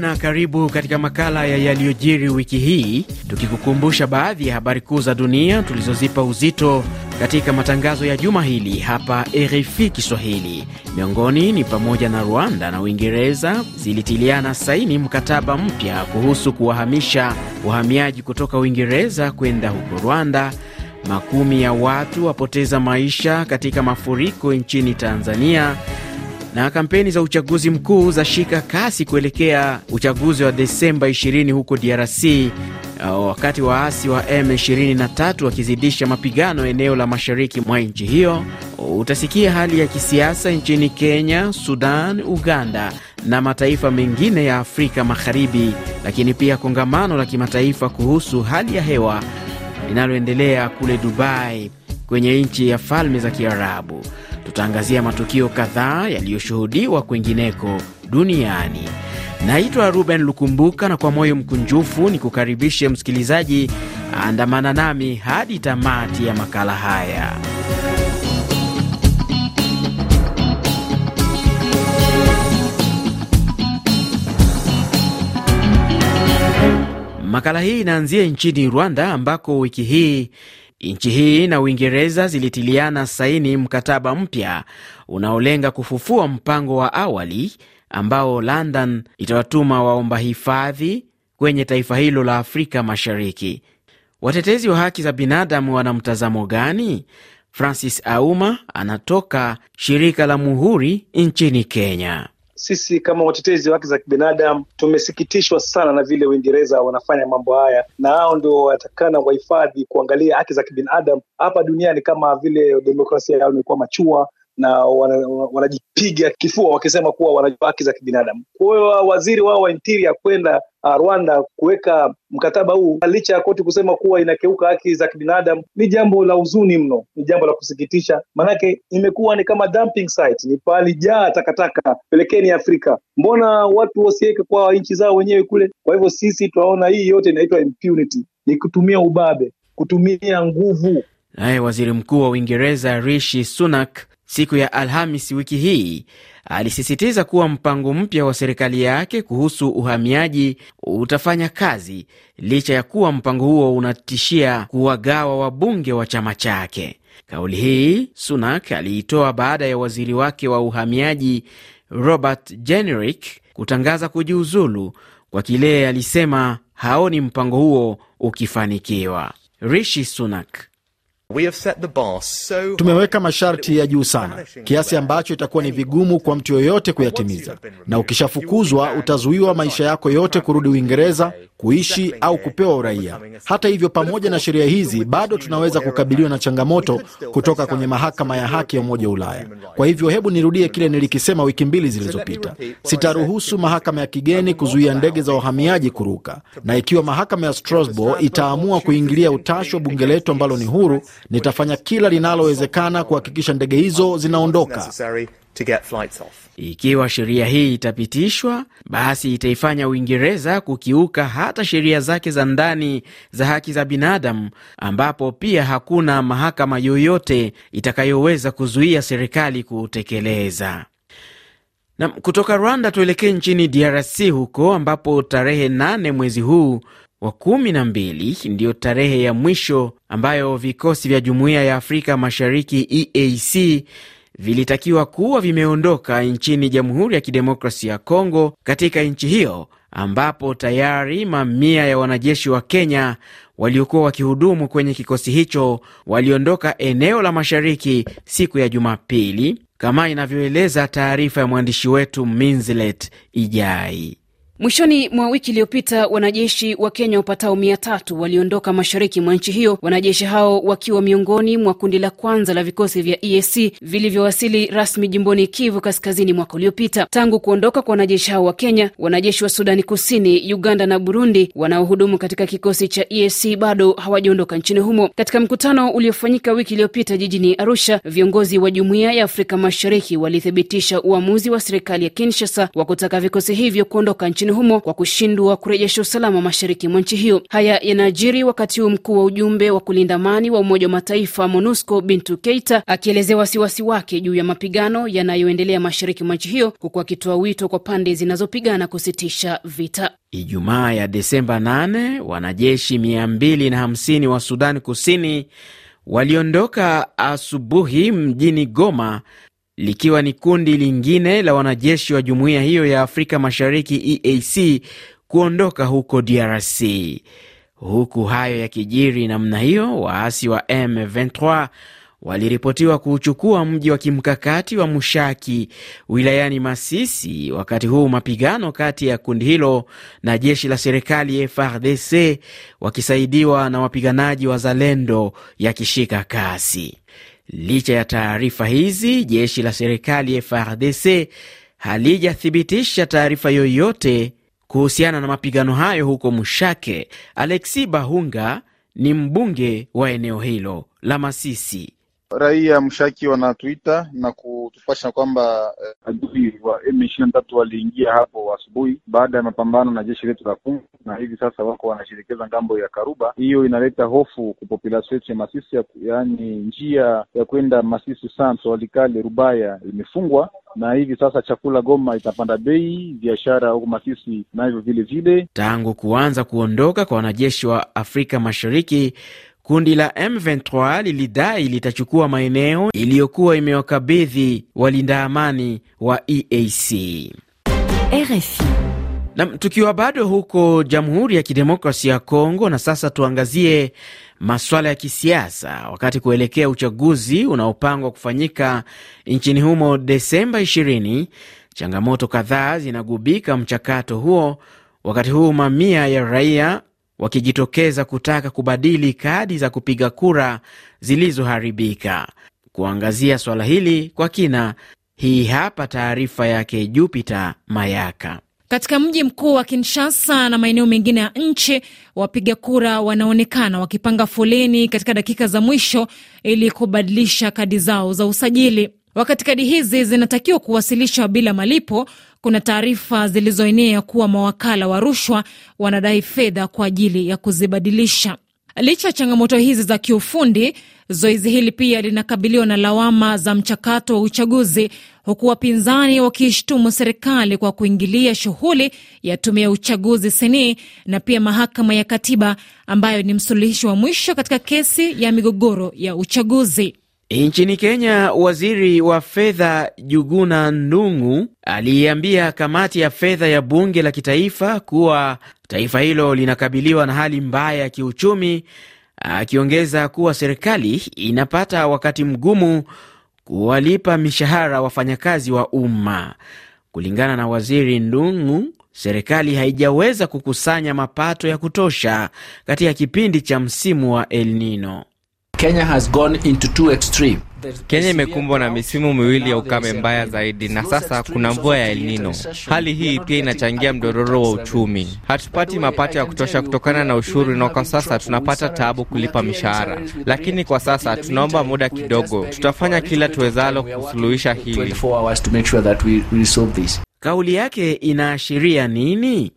na karibu katika makala ya yaliyojiri wiki hii, tukikukumbusha baadhi ya habari kuu za dunia tulizozipa uzito katika matangazo ya juma hili hapa RFI Kiswahili. Miongoni ni pamoja na Rwanda na Uingereza zilitiliana saini mkataba mpya kuhusu kuwahamisha wahamiaji kutoka Uingereza kwenda huko Rwanda. Makumi ya watu wapoteza maisha katika mafuriko nchini Tanzania na kampeni za uchaguzi mkuu za shika kasi kuelekea uchaguzi wa Desemba 20 huko DRC, wakati waasi wa M23 wakizidisha mapigano eneo la mashariki mwa nchi hiyo. Utasikia hali ya kisiasa nchini Kenya, Sudan, Uganda na mataifa mengine ya Afrika Magharibi, lakini pia kongamano la kimataifa kuhusu hali ya hewa linaloendelea kule Dubai kwenye nchi ya Falme za Kiarabu. Tutaangazia matukio kadhaa yaliyoshuhudiwa kwengineko duniani. Naitwa Ruben Lukumbuka, na kwa moyo mkunjufu ni kukaribishe msikilizaji, andamana nami hadi tamati ya makala haya. Makala hii inaanzia nchini Rwanda ambako wiki hii Nchi hii na Uingereza zilitiliana saini mkataba mpya unaolenga kufufua mpango wa awali ambao London itawatuma waomba hifadhi kwenye taifa hilo la Afrika Mashariki. Watetezi wa haki za binadamu wana mtazamo gani? Francis Auma anatoka shirika la Muhuri nchini Kenya. Sisi kama watetezi wa haki za kibinadamu tumesikitishwa sana na vile Uingereza wanafanya mambo haya, na hao ndio watakana wahifadhi kuangalia haki za kibinadamu hapa duniani, kama vile demokrasia yao imekuwa machua na wanajipiga wana kifua wakisema kuwa wanajua haki za kibinadamu. Kwa hiyo waziri wao wa interior kwenda uh, Rwanda kuweka mkataba huu licha ya koti kusema kuwa inakeuka haki za kibinadamu ni jambo la huzuni mno, ni jambo la kusikitisha, maanake imekuwa ni kama dumping site, ni pahali jaa takataka, pelekeni Afrika. Mbona watu wasiweke kwa nchi zao wenyewe kule? Kwa hivyo sisi tunaona hii yote inaitwa impunity, ni kutumia ubabe, kutumia nguvu. Naye waziri mkuu wa Uingereza Rishi Sunak siku ya Alhamis wiki hii alisisitiza kuwa mpango mpya wa serikali yake kuhusu uhamiaji utafanya kazi licha ya kuwa mpango huo unatishia kuwagawa wabunge wa chama chake. Kauli hii Sunak aliitoa baada ya waziri wake wa uhamiaji Robert Jenrick kutangaza kujiuzulu kwa kile alisema haoni mpango huo ukifanikiwa. Rishi Sunak tumeweka masharti ya juu sana. kiasi ambacho itakuwa ni vigumu kwa mtu yoyote kuyatimiza, na ukishafukuzwa utazuiwa maisha yako yote kurudi Uingereza kuishi au kupewa uraia. Hata hivyo, pamoja na sheria hizi, bado tunaweza kukabiliwa na changamoto kutoka kwenye mahakama ya haki ya Umoja wa Ulaya. Kwa hivyo, hebu nirudie kile nilikisema wiki mbili zilizopita: sitaruhusu mahakama ya kigeni kuzuia ndege za wahamiaji kuruka, na ikiwa mahakama ya Strasbourg itaamua kuingilia utashi wa bunge letu ambalo ni huru nitafanya kila linalowezekana kuhakikisha ndege hizo zinaondoka. Ikiwa sheria hii itapitishwa, basi itaifanya Uingereza kukiuka hata sheria zake za ndani za haki za binadamu, ambapo pia hakuna mahakama yoyote itakayoweza kuzuia serikali kutekeleza. Na kutoka Rwanda tuelekee nchini DRC huko ambapo tarehe nane mwezi huu wa kumi na mbili ndiyo tarehe ya mwisho ambayo vikosi vya Jumuiya ya Afrika Mashariki EAC vilitakiwa kuwa vimeondoka nchini Jamhuri ya Kidemokrasia ya Kongo, katika nchi hiyo ambapo tayari mamia ya wanajeshi wa Kenya waliokuwa wakihudumu kwenye kikosi hicho waliondoka eneo la mashariki siku ya Jumapili, kama inavyoeleza taarifa ya mwandishi wetu Minzilet Ijai. Mwishoni mwa wiki iliyopita wanajeshi wa Kenya wapatao mia tatu waliondoka mashariki mwa nchi hiyo, wanajeshi hao wakiwa miongoni mwa kundi la kwanza la vikosi vya EAC vilivyowasili rasmi jimboni Kivu Kaskazini mwaka uliopita. Tangu kuondoka kwa wanajeshi hao wa Kenya, wanajeshi wa Sudani Kusini, Uganda na Burundi wanaohudumu katika kikosi cha EAC bado hawajaondoka nchini humo. Katika mkutano uliofanyika wiki iliyopita jijini Arusha, viongozi wa Jumuiya ya Afrika Mashariki walithibitisha uamuzi wa serikali ya Kinshasa wa kutaka vikosi hivyo kuondoka nchini nchini humo kwa kushindwa kurejesha usalama mashariki mwa nchi hiyo. Haya yanajiri wakati huu mkuu wa ujumbe wa kulinda amani wa Umoja wa Mataifa MONUSCO Bintu Keita akielezea wasiwasi wake juu ya mapigano yanayoendelea mashariki mwa nchi hiyo, huku akitoa wito kwa pande zinazopigana kusitisha vita. Ijumaa ya Desemba 8 wanajeshi 250 wa Sudani Kusini waliondoka asubuhi mjini Goma, likiwa ni kundi lingine la wanajeshi wa jumuiya hiyo ya Afrika Mashariki EAC kuondoka huko DRC. Huku hayo yakijiri namna hiyo, waasi wa M23 waliripotiwa kuuchukua mji wa kimkakati wa Mushaki wilayani Masisi, wakati huu mapigano kati ya kundi hilo na jeshi la serikali FARDC wakisaidiwa na wapiganaji wa Zalendo yakishika kasi. Licha ya taarifa hizi, jeshi la serikali FARDC halijathibitisha taarifa yoyote kuhusiana na mapigano hayo huko Mushake. Alexi Bahunga ni mbunge wa eneo hilo la Masisi. Raia mshaki wanatuita na kutupasha kwamba eh, adui wa M23 waliingia hapo asubuhi baada ya mapambano na jeshi letu la Kongo, na hivi sasa wako wanashirikiza ng'ambo ya Karuba. Hiyo inaleta hofu kwa population yetu ya Masisi, yaani njia ya kwenda Masisi Santo, Walikale, Rubaya imefungwa na hivi sasa chakula Goma itapanda bei, biashara huko Masisi navyo vile vile. Tangu kuanza kuondoka kwa wanajeshi wa Afrika Mashariki, kundi la M23 lilidai litachukua maeneo iliyokuwa imewakabidhi walinda amani wa EAC. RFI. Na tukiwa bado huko Jamhuri ya Kidemokrasia ya Kongo, na sasa tuangazie maswala ya kisiasa wakati kuelekea uchaguzi unaopangwa kufanyika nchini humo Desemba 20. Changamoto kadhaa zinagubika mchakato huo, wakati huu mamia ya raia wakijitokeza kutaka kubadili kadi za kupiga kura zilizoharibika. Kuangazia swala hili kwa kina, hii hapa taarifa yake Jupiter Mayaka. Katika mji mkuu wa Kinshasa na maeneo mengine ya nchi, wapiga kura wanaonekana wakipanga foleni katika dakika za mwisho ili kubadilisha kadi zao za usajili. Wakati kadi hizi zinatakiwa kuwasilishwa bila malipo, kuna taarifa zilizoenea kuwa mawakala wa rushwa wanadai fedha kwa ajili ya kuzibadilisha. Licha ya changamoto hizi za kiufundi, zoezi hili pia linakabiliwa na lawama za mchakato wa uchaguzi, huku wapinzani wakiishtumu serikali kwa kuingilia shughuli ya tume ya uchaguzi seni na pia mahakama ya katiba ambayo ni msuluhishi wa mwisho katika kesi ya migogoro ya uchaguzi. Nchini Kenya, waziri wa fedha Juguna Ndung'u aliiambia kamati ya fedha ya bunge la kitaifa kuwa taifa hilo linakabiliwa na hali mbaya ya kiuchumi, akiongeza kuwa serikali inapata wakati mgumu kuwalipa mishahara wafanyakazi wa umma. Kulingana na waziri Ndung'u, serikali haijaweza kukusanya mapato ya kutosha katika kipindi cha msimu wa El Nino. Kenya has gone into two extreme. Kenya imekumbwa na misimu miwili ya ukame mbaya zaidi na sasa kuna mvua ya El Nino. Hali hii pia inachangia mdororo wa uchumi. Hatupati mapato ya kutosha kutokana na ushuru, na kwa sasa tunapata taabu kulipa mishahara, lakini kwa sasa tunaomba muda kidogo. Tutafanya kila tuwezalo kusuluhisha hili. Kauli yake inaashiria nini?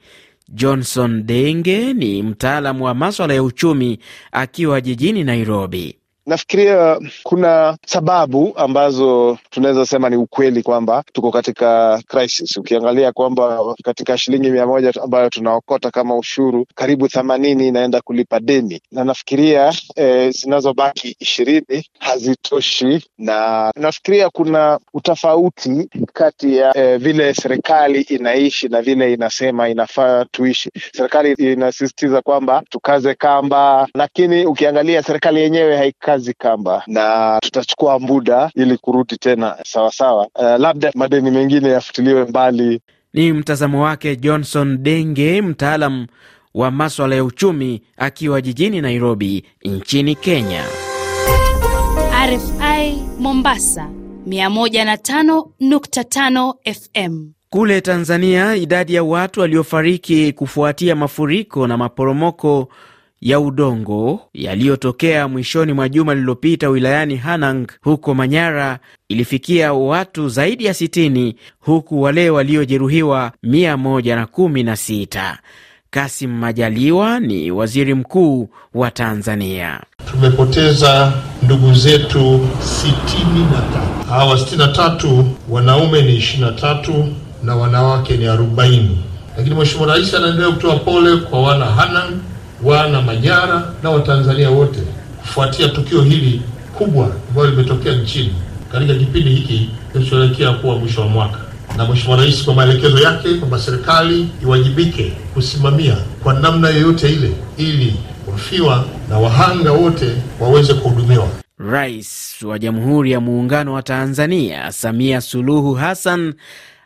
Johnson Denge ni mtaalamu wa maswala ya uchumi akiwa jijini Nairobi. Nafikiria kuna sababu ambazo tunaweza sema ni ukweli kwamba tuko katika crisis. Ukiangalia kwamba katika shilingi mia moja ambayo tunaokota kama ushuru, karibu themanini inaenda kulipa deni, na nafikiria eh, zinazobaki ishirini hazitoshi, na nafikiria kuna utofauti kati ya eh, vile serikali inaishi na vile inasema inafaa tuishi. Serikali inasisitiza kwamba tukaze kamba, lakini ukiangalia serikali yenyewe haika kazi kamba na tutachukua muda ili kurudi tena sawasawa. Uh, labda madeni mengine yafutiliwe mbali. Ni mtazamo wake Johnson Denge, mtaalam wa maswala ya uchumi akiwa jijini Nairobi nchini Kenya. RFI Mombasa 105.5 FM. Kule Tanzania, idadi ya watu waliofariki kufuatia mafuriko na maporomoko ya udongo yaliyotokea mwishoni mwa juma lililopita wilayani Hanang huko Manyara ilifikia watu zaidi ya 60 huku wale waliojeruhiwa 116. Kasim Majaliwa ni waziri mkuu wa Tanzania. Tumepoteza ndugu zetu sitini na tatu. Hawa sitini na tatu wanaume ni ishirini na tatu na wanawake ni arobaini. Lakini Mheshimiwa Rais anaendelea kutoa pole kwa wana Hanang, wana Manyara na Watanzania wote kufuatia tukio hili kubwa ambalo limetokea nchini katika kipindi hiki kinachoelekea kuwa mwisho wa mwaka na Mheshimiwa Rais kwa maelekezo yake kwamba serikali iwajibike kusimamia kwa namna yoyote ile ili wafiwa na wahanga wote waweze kuhudumiwa. Rais wa Jamhuri ya Muungano wa Tanzania Samia Suluhu Hassan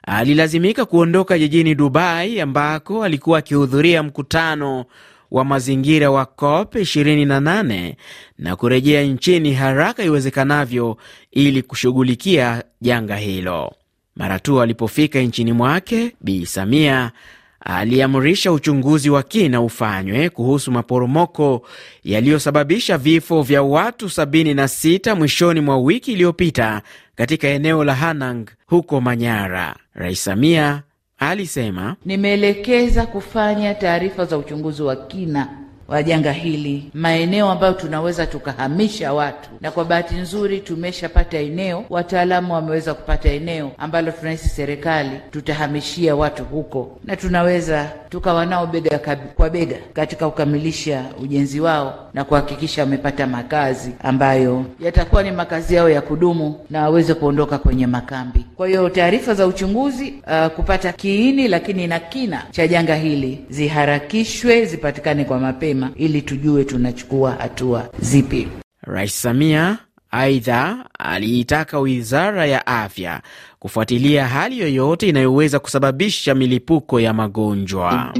alilazimika kuondoka jijini Dubai ambako alikuwa akihudhuria mkutano wa mazingira wa COP 28 na kurejea nchini haraka iwezekanavyo ili kushughulikia janga hilo. Mara tu alipofika nchini mwake, Bi Samia aliamrisha uchunguzi wa kina ufanywe kuhusu maporomoko yaliyosababisha vifo vya watu 76 mwishoni mwa wiki iliyopita katika eneo la Hanang huko Manyara. Rais Samia alisema, nimeelekeza kufanya taarifa za uchunguzi wa kina wa janga hili, maeneo ambayo tunaweza tukahamisha watu, na kwa bahati nzuri tumeshapata eneo, wataalamu wameweza kupata eneo ambalo tunahisi serikali tutahamishia watu huko, na tunaweza tukawa nao bega kwa bega katika kukamilisha ujenzi wao na kuhakikisha wamepata makazi ambayo yatakuwa ni makazi yao ya kudumu na waweze kuondoka kwenye makambi. Kwa hiyo taarifa za uchunguzi uh, kupata kiini lakini na kina cha janga hili ziharakishwe, zipatikane kwa mapema ili tujue tunachukua hatua zipi. Rais Samia aidha aliitaka wizara ya afya kufuatilia hali yoyote inayoweza kusababisha milipuko ya magonjwa.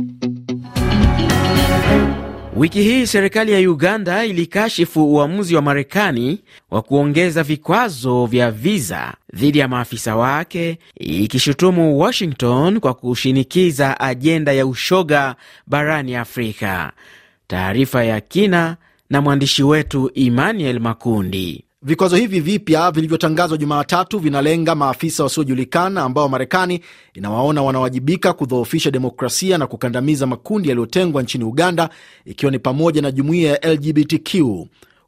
Wiki hii serikali ya Uganda ilikashifu uamuzi wa Marekani wa kuongeza vikwazo vya viza dhidi ya maafisa wake, ikishutumu Washington kwa kushinikiza ajenda ya ushoga barani Afrika. Taarifa ya kina na mwandishi wetu Emmanuel Makundi. Vikwazo hivi vipya vilivyotangazwa Jumatatu vinalenga maafisa wasiojulikana ambao Marekani inawaona wanawajibika kudhoofisha demokrasia na kukandamiza makundi yaliyotengwa nchini Uganda, ikiwa ni pamoja na jumuiya ya LGBTQ.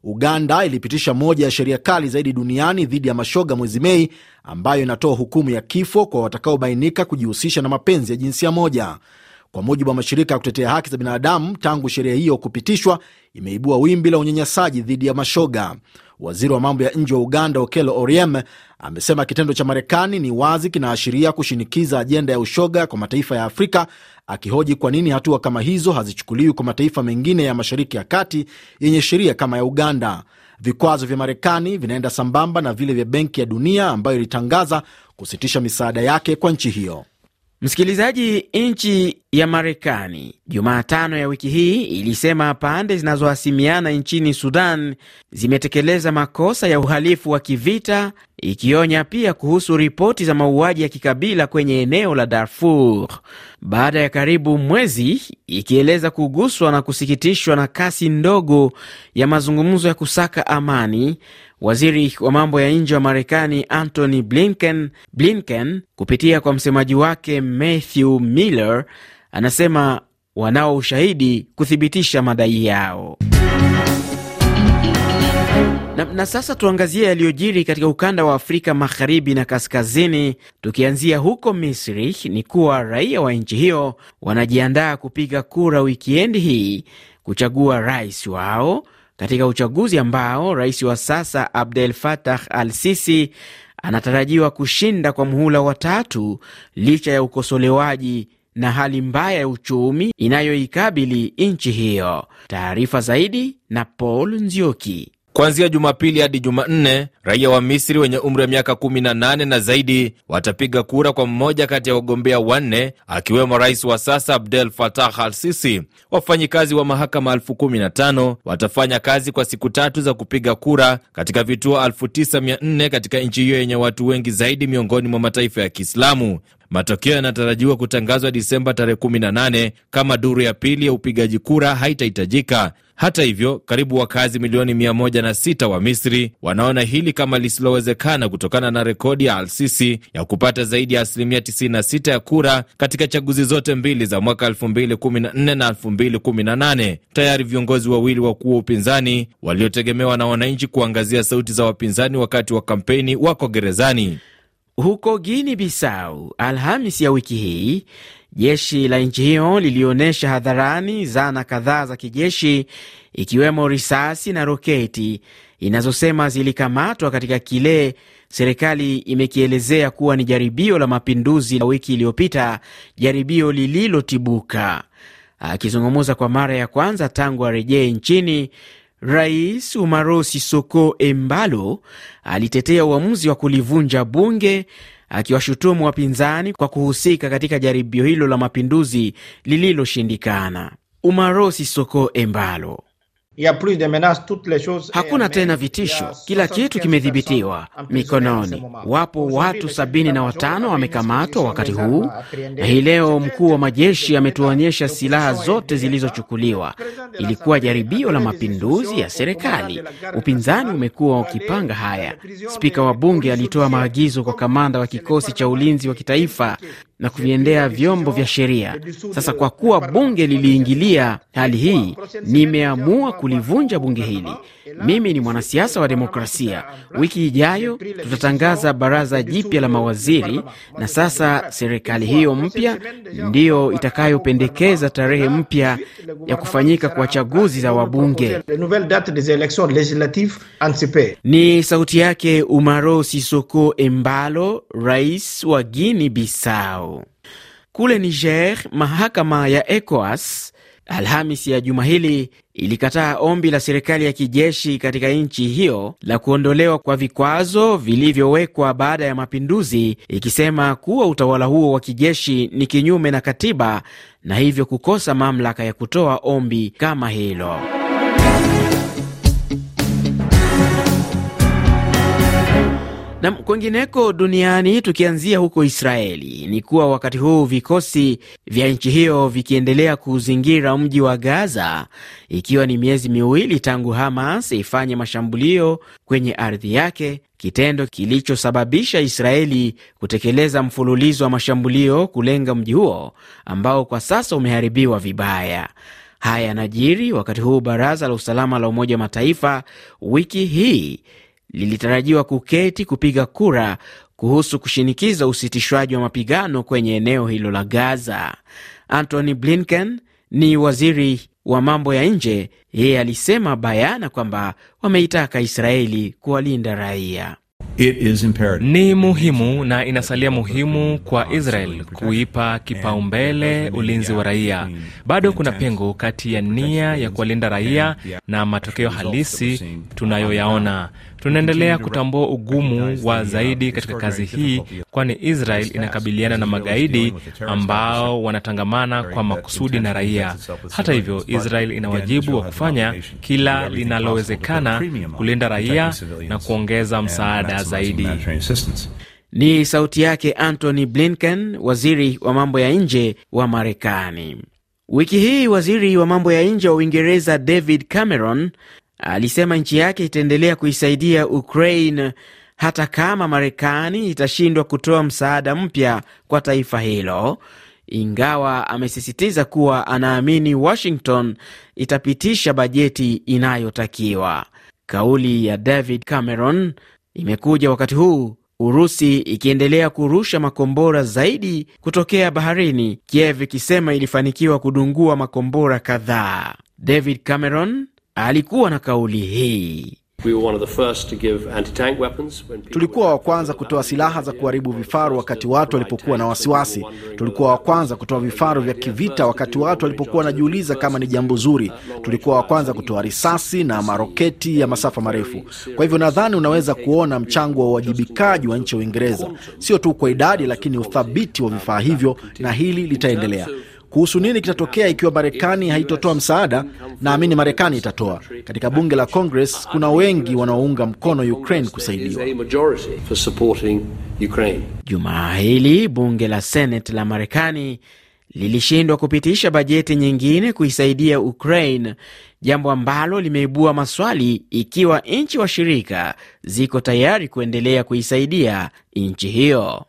Uganda ilipitisha moja ya sheria kali zaidi duniani dhidi ya mashoga mwezi Mei, ambayo inatoa hukumu ya kifo kwa watakaobainika kujihusisha na mapenzi ya jinsia moja. Kwa mujibu wa mashirika ya kutetea haki za binadamu, tangu sheria hiyo kupitishwa imeibua wimbi la unyanyasaji dhidi ya mashoga. Waziri wa mambo ya nje wa Uganda, Okello Oryem, amesema kitendo cha Marekani ni wazi kinaashiria kushinikiza ajenda ya ushoga kwa mataifa ya Afrika, akihoji kwa nini hatua kama hizo hazichukuliwi kwa mataifa mengine ya Mashariki ya Kati yenye sheria kama ya Uganda. Vikwazo vya Marekani vinaenda sambamba na vile vya Benki ya Dunia ambayo ilitangaza kusitisha misaada yake kwa nchi hiyo. Msikilizaji, nchi ya Marekani Jumatano ya wiki hii ilisema pande zinazohasimiana nchini Sudan zimetekeleza makosa ya uhalifu wa kivita, ikionya pia kuhusu ripoti za mauaji ya kikabila kwenye eneo la Darfur baada ya karibu mwezi, ikieleza kuguswa na kusikitishwa na kasi ndogo ya mazungumzo ya kusaka amani. Waziri wa mambo ya nje wa Marekani Antony Blinken, Blinken kupitia kwa msemaji wake Matthew Miller anasema wanao ushahidi kuthibitisha madai yao. Na, na sasa tuangazie yaliyojiri katika ukanda wa Afrika magharibi na kaskazini, tukianzia huko Misri. Ni kuwa raia wa nchi hiyo wanajiandaa kupiga kura wikiendi hii kuchagua rais wao katika uchaguzi ambao rais wa sasa Abdel Fattah al-Sisi anatarajiwa kushinda kwa muhula wa tatu licha ya ukosolewaji na hali mbaya ya uchumi inayoikabili nchi hiyo. Taarifa zaidi na Paul Nzioki. Kuanzia Jumapili hadi Jumanne, raia wa Misri wenye umri wa miaka 18 na zaidi watapiga kura kwa mmoja kati ya wagombea wanne, akiwemo rais wa sasa Abdel Fattah al-Sisi. Wafanyikazi wa mahakama elfu kumi na tano watafanya kazi kwa siku tatu za kupiga kura katika vituo 9400 katika nchi hiyo yenye watu wengi zaidi miongoni mwa mataifa ya Kiislamu. Matokeo yanatarajiwa kutangazwa Disemba tarehe 18 kama duru ya pili ya upigaji kura haitahitajika. Hata hivyo, karibu wakazi milioni 106 wa Misri wanaona hili kama lisilowezekana kutokana na rekodi ya Al-Sisi ya kupata zaidi ya asilimia 96 ya kura katika chaguzi zote mbili za mwaka 2014 na 2018. Tayari viongozi wawili wakuu wa upinzani waliotegemewa na wananchi kuangazia sauti za wapinzani wakati wa kampeni wako gerezani. Huko Guinea Bissau, Alhamis ya wiki hii, jeshi la nchi hiyo lilionyesha hadharani zana kadhaa za kijeshi ikiwemo risasi na roketi inazosema zilikamatwa katika kile serikali imekielezea kuwa ni jaribio la mapinduzi la wiki iliyopita, jaribio lililotibuka. Akizungumza kwa mara ya kwanza tangu arejee nchini, Rais Umaro Sisoko Embalo alitetea uamuzi wa kulivunja bunge akiwashutumu wapinzani kwa kuhusika katika jaribio hilo la mapinduzi lililoshindikana. Umaro Sisoko Embalo Hakuna tena vitisho, kila kitu kimedhibitiwa mikononi. Wapo watu sabini na watano wamekamatwa wakati huu, na hii leo mkuu wa majeshi ametuonyesha silaha zote zilizochukuliwa. Ilikuwa jaribio la mapinduzi ya serikali. Upinzani umekuwa ukipanga haya. Spika wa bunge alitoa maagizo kwa kamanda wa kikosi cha ulinzi wa kitaifa na kuviendea vyombo vya sheria. Sasa kwa kuwa bunge liliingilia hali hii, nimeamua kulivunja bunge hili. Mimi ni mwanasiasa wa demokrasia. Wiki ijayo tutatangaza baraza jipya la mawaziri, na sasa serikali hiyo mpya ndiyo itakayopendekeza tarehe mpya ya kufanyika kwa chaguzi za wabunge. Ni sauti yake Umaro Sisoko Embalo, rais wa Guinea Bissau. Kule Niger, mahakama ya ECOWAS Alhamis ya juma hili ilikataa ombi la serikali ya kijeshi katika nchi hiyo la kuondolewa kwa vikwazo vilivyowekwa baada ya mapinduzi, ikisema kuwa utawala huo wa kijeshi ni kinyume na katiba na hivyo kukosa mamlaka ya kutoa ombi kama hilo. Na kwengineko duniani, tukianzia huko Israeli, ni kuwa wakati huu vikosi vya nchi hiyo vikiendelea kuzingira mji wa Gaza, ikiwa ni miezi miwili tangu Hamas ifanye mashambulio kwenye ardhi yake, kitendo kilichosababisha Israeli kutekeleza mfululizo wa mashambulio kulenga mji huo ambao kwa sasa umeharibiwa vibaya. Haya yanajiri wakati huu baraza la usalama la Umoja wa Mataifa wiki hii lilitarajiwa kuketi kupiga kura kuhusu kushinikiza usitishwaji wa mapigano kwenye eneo hilo la Gaza. Antony Blinken ni waziri wa mambo ya nje, yeye alisema bayana kwamba wameitaka Israeli kuwalinda raia. Ni muhimu na inasalia muhimu kwa Israel kuipa kipaumbele ulinzi wa raia. Bado kuna pengo kati ya nia ya kuwalinda raia na matokeo halisi tunayoyaona. Tunaendelea kutambua ugumu wa zaidi katika kazi hii, kwani Israel inakabiliana na magaidi ambao wanatangamana kwa makusudi na raia. Hata hivyo, Israel ina wajibu wa kufanya kila linalowezekana kulinda raia na kuongeza msaada zaidi. Ni sauti yake Antony Blinken, waziri wa mambo ya nje wa Marekani. Wiki hii waziri wa mambo ya nje wa Uingereza David Cameron alisema nchi yake itaendelea kuisaidia Ukraine hata kama Marekani itashindwa kutoa msaada mpya kwa taifa hilo, ingawa amesisitiza kuwa anaamini Washington itapitisha bajeti inayotakiwa. Kauli ya David Cameron imekuja wakati huu Urusi ikiendelea kurusha makombora zaidi kutokea baharini, Kiev ikisema ilifanikiwa kudungua makombora kadhaa. David Cameron alikuwa na kauli hii. Tulikuwa wa kwanza kutoa silaha za kuharibu vifaru wakati watu walipokuwa na wasiwasi. Tulikuwa wa kwanza kutoa vifaru vya kivita wakati watu walipokuwa wanajiuliza kama ni jambo zuri. Tulikuwa wa kwanza kutoa risasi na maroketi ya masafa marefu. Kwa hivyo nadhani unaweza kuona mchango wa uwajibikaji wa nchi ya Uingereza, sio tu kwa idadi, lakini uthabiti wa vifaa hivyo, na hili litaendelea. Kuhusu nini kitatokea ikiwa Marekani haitotoa msaada, naamini Marekani itatoa. Katika bunge la Congress kuna wengi wanaounga mkono Ukraine kusaidiwa. Jumaa hili bunge la Senate la Marekani lilishindwa kupitisha bajeti nyingine kuisaidia Ukraine, jambo ambalo limeibua maswali ikiwa nchi washirika ziko tayari kuendelea kuisaidia nchi hiyo.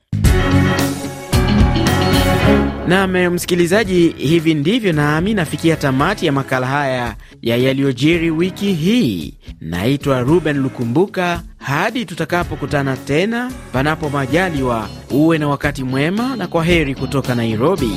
Nam msikilizaji, hivi ndivyo nami nafikia tamati ya makala haya ya yaliyojiri wiki hii. Naitwa Ruben Lukumbuka, hadi tutakapokutana tena, panapo majaliwa, uwe na wakati mwema na kwa heri kutoka Nairobi.